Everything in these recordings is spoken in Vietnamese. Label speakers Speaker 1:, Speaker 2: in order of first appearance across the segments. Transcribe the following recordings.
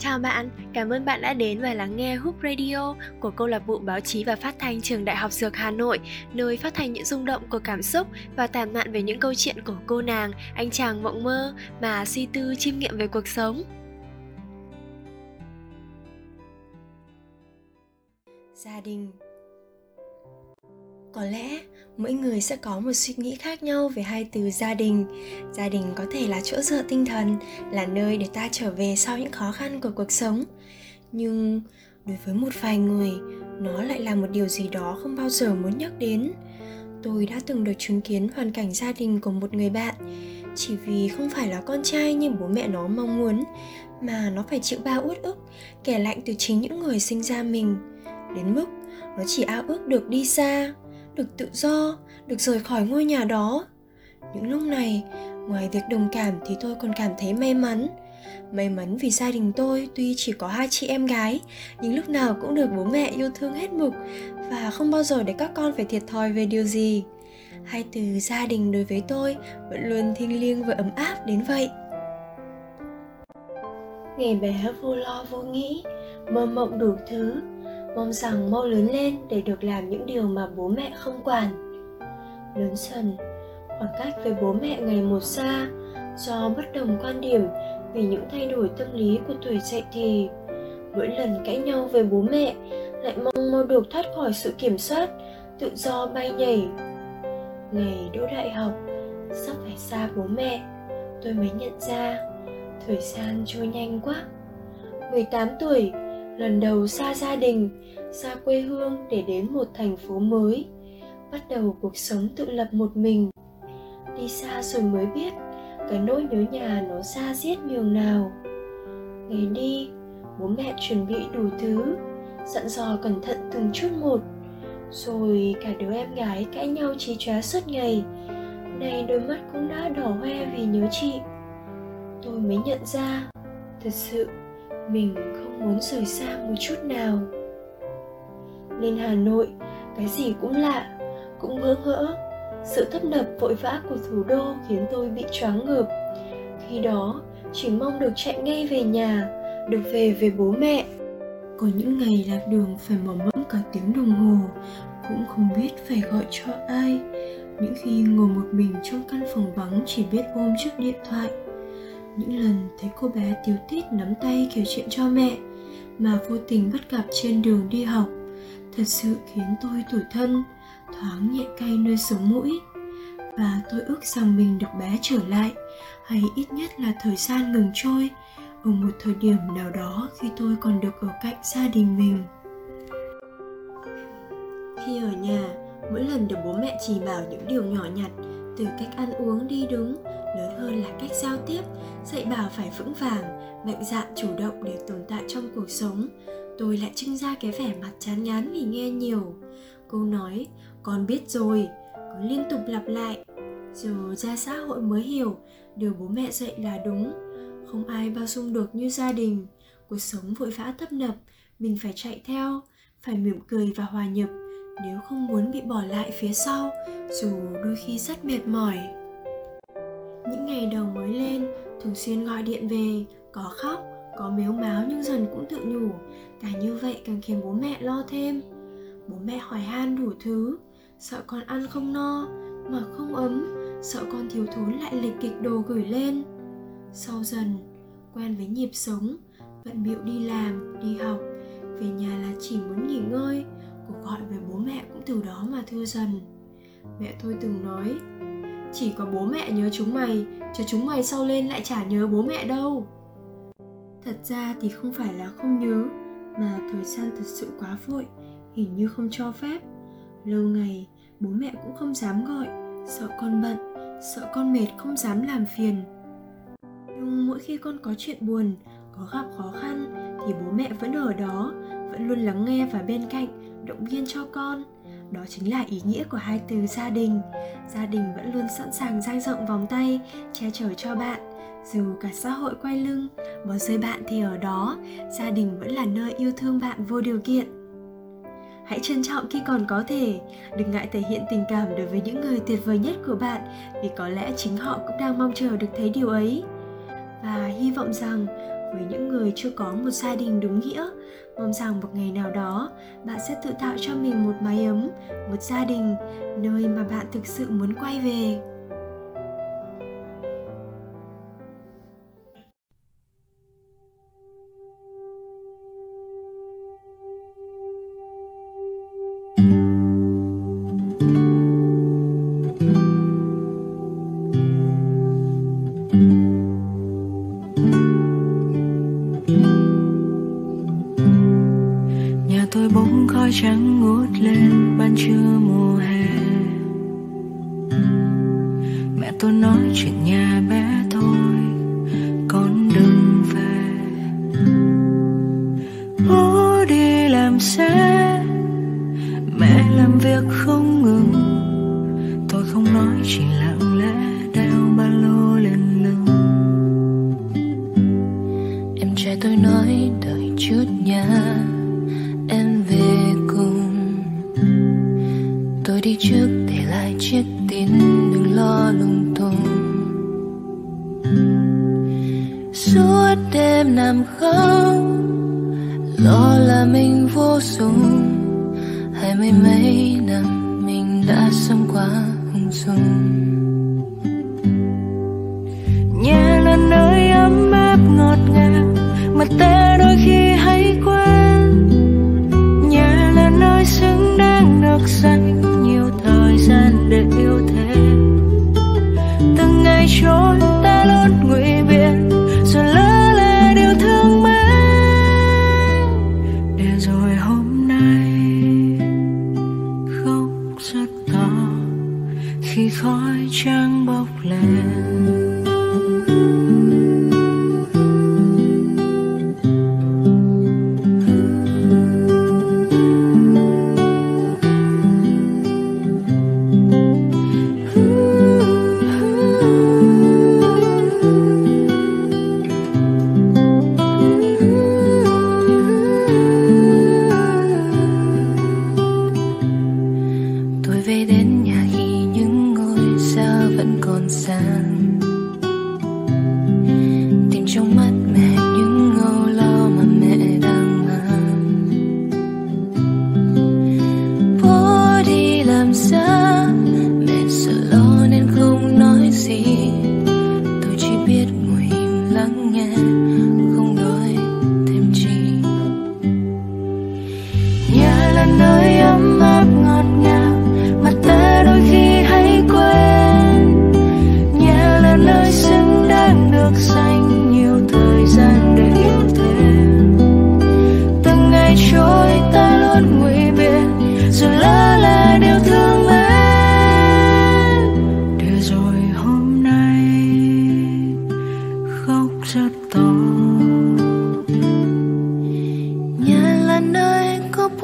Speaker 1: Chào bạn, cảm ơn bạn đã đến và lắng nghe Hoop Radio của câu lạc bộ báo chí và phát thanh trường Đại học Dược Hà Nội, nơi phát thanh những rung động của cảm xúc và tản mạn về những câu chuyện của cô nàng, anh chàng mộng mơ mà suy tư chiêm nghiệm về cuộc sống. Gia đình có lẽ mỗi người sẽ có một suy nghĩ khác nhau về hai từ gia đình. Gia đình có thể là chỗ dựa tinh thần, là nơi để ta trở về sau những khó khăn của cuộc sống. Nhưng đối với một vài người, nó lại là một điều gì đó không bao giờ muốn nhắc đến. Tôi đã từng được chứng kiến hoàn cảnh gia đình của một người bạn. Chỉ vì không phải là con trai như bố mẹ nó mong muốn, mà nó phải chịu bao uất ức, kẻ lạnh từ chính những người sinh ra mình. Đến mức nó chỉ ao ước được đi xa được tự do, được rời khỏi ngôi nhà đó. Những lúc này, ngoài việc đồng cảm thì tôi còn cảm thấy may mắn. May mắn vì gia đình tôi tuy chỉ có hai chị em gái, nhưng lúc nào cũng được bố mẹ yêu thương hết mực và không bao giờ để các con phải thiệt thòi về điều gì. Hai từ gia đình đối với tôi vẫn luôn thiêng liêng và ấm áp đến vậy. Ngày bé vô lo vô nghĩ, mơ mộng đủ thứ mong rằng mau lớn lên để được làm những điều mà bố mẹ không quản. Lớn dần, khoảng cách với bố mẹ ngày một xa, do bất đồng quan điểm vì những thay đổi tâm lý của tuổi dậy thì, mỗi lần cãi nhau với bố mẹ lại mong mau được thoát khỏi sự kiểm soát, tự do bay nhảy. Ngày đỗ đại học, sắp phải xa bố mẹ, tôi mới nhận ra, thời gian trôi nhanh quá. 18 tuổi lần đầu xa gia đình, xa quê hương để đến một thành phố mới, bắt đầu cuộc sống tự lập một mình. Đi xa rồi mới biết, cái nỗi nhớ nhà nó xa giết nhường nào. Ngày đi, bố mẹ chuẩn bị đủ thứ, dặn dò cẩn thận từng chút một, rồi cả đứa em gái cãi nhau trí chóa suốt ngày. Nay đôi mắt cũng đã đỏ hoe vì nhớ chị. Tôi mới nhận ra, thật sự mình không muốn rời xa một chút nào. Lên hà nội, cái gì cũng lạ, cũng bỡ ngỡ. Sự tấp nập vội vã của thủ đô khiến tôi bị choáng ngợp. Khi đó, chỉ mong được chạy ngay về nhà, được về với bố mẹ. Có những ngày lạc đường phải mò mẫm cả tiếng đồng hồ, cũng không biết phải gọi cho ai. Những khi ngồi một mình trong căn phòng vắng chỉ biết ôm chiếc điện thoại. Những lần thấy cô bé tiếu tít nắm tay kể chuyện cho mẹ mà vô tình bắt gặp trên đường đi học. Thật sự khiến tôi tủi thân, thoáng nhẹ cay nơi sống mũi. Và tôi ước rằng mình được bé trở lại, hay ít nhất là thời gian ngừng trôi, ở một thời điểm nào đó khi tôi còn được ở cạnh gia đình mình. Khi ở nhà, mỗi lần được bố mẹ chỉ bảo những điều nhỏ nhặt, từ cách ăn uống đi đứng lớn hơn là cách giao tiếp, dạy bảo phải vững vàng, mạnh dạn chủ động để tồn tại trong cuộc sống. Tôi lại trưng ra cái vẻ mặt chán ngán vì nghe nhiều. Cô nói, con biết rồi, cứ liên tục lặp lại. Rồi ra xã hội mới hiểu, điều bố mẹ dạy là đúng. Không ai bao dung được như gia đình. Cuộc sống vội vã tấp nập, mình phải chạy theo, phải mỉm cười và hòa nhập. Nếu không muốn bị bỏ lại phía sau, dù đôi khi rất mệt mỏi những ngày đầu mới lên, thường xuyên gọi điện về, có khóc, có mếu máo nhưng dần cũng tự nhủ, càng như vậy càng khiến bố mẹ lo thêm. Bố mẹ hỏi han đủ thứ, sợ con ăn không no, mà không ấm, sợ con thiếu thốn lại lịch kịch đồ gửi lên. Sau dần, quen với nhịp sống, bận bịu đi làm, đi học, về nhà là chỉ muốn nghỉ ngơi, cuộc gọi với bố mẹ cũng từ đó mà thưa dần. Mẹ tôi từng nói chỉ có bố mẹ nhớ chúng mày, chứ chúng mày sau lên lại chả nhớ bố mẹ đâu. Thật ra thì không phải là không nhớ, mà thời gian thật sự quá vội, hình như không cho phép. Lâu ngày, bố mẹ cũng không dám gọi, sợ con bận, sợ con mệt không dám làm phiền. Nhưng mỗi khi con có chuyện buồn, có gặp khó khăn, thì bố mẹ vẫn ở đó vẫn luôn lắng nghe và bên cạnh, động viên cho con. Đó chính là ý nghĩa của hai từ gia đình. Gia đình vẫn luôn sẵn sàng dang rộng vòng tay, che chở cho bạn, dù cả xã hội quay lưng. Bỏ rơi bạn thì ở đó, gia đình vẫn là nơi yêu thương bạn vô điều kiện. Hãy trân trọng khi còn có thể. Đừng ngại thể hiện tình cảm đối với những người tuyệt vời nhất của bạn, vì có lẽ chính họ cũng đang mong chờ được thấy điều ấy. Và hy vọng rằng với những người chưa có một gia đình đúng nghĩa. Mong rằng một ngày nào đó, bạn sẽ tự tạo cho mình một mái ấm, một gia đình, nơi mà bạn thực sự muốn quay về.
Speaker 2: Trắng ngút lên ban trưa mùa hè. Mẹ tôi nói chuyện nhà bé thôi, con đừng về. Bố đi làm xe mẹ làm việc không ngừng. Tôi không nói chỉ lặng lẽ đeo ba lô lên lưng. Em trai tôi nói đợi chút nha. Tôi đi trước để lại chiếc tin đừng lo lung tung. Suốt đêm nằm khóc, lo là mình vô dụng hai mươi mấy năm mình đã sống quá hung dung nhà là nơi ấm áp ngọt ngào, mà ta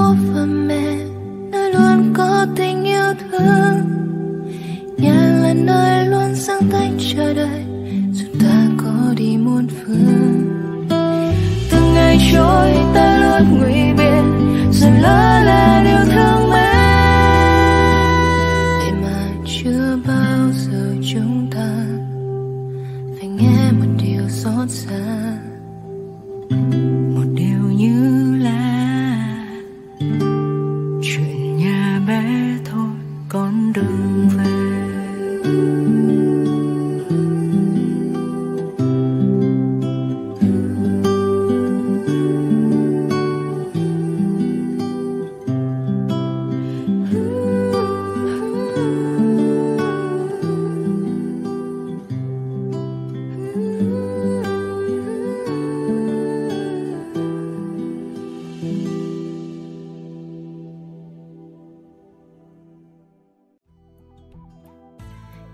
Speaker 2: bố và mẹ, nơi luôn có tình yêu thương. Nhà là nơi luôn sáng tay chờ đợi, dù ta có đi muôn phương. Từng ngày trôi ta luôn ngụy biện rồi lớn con đường về.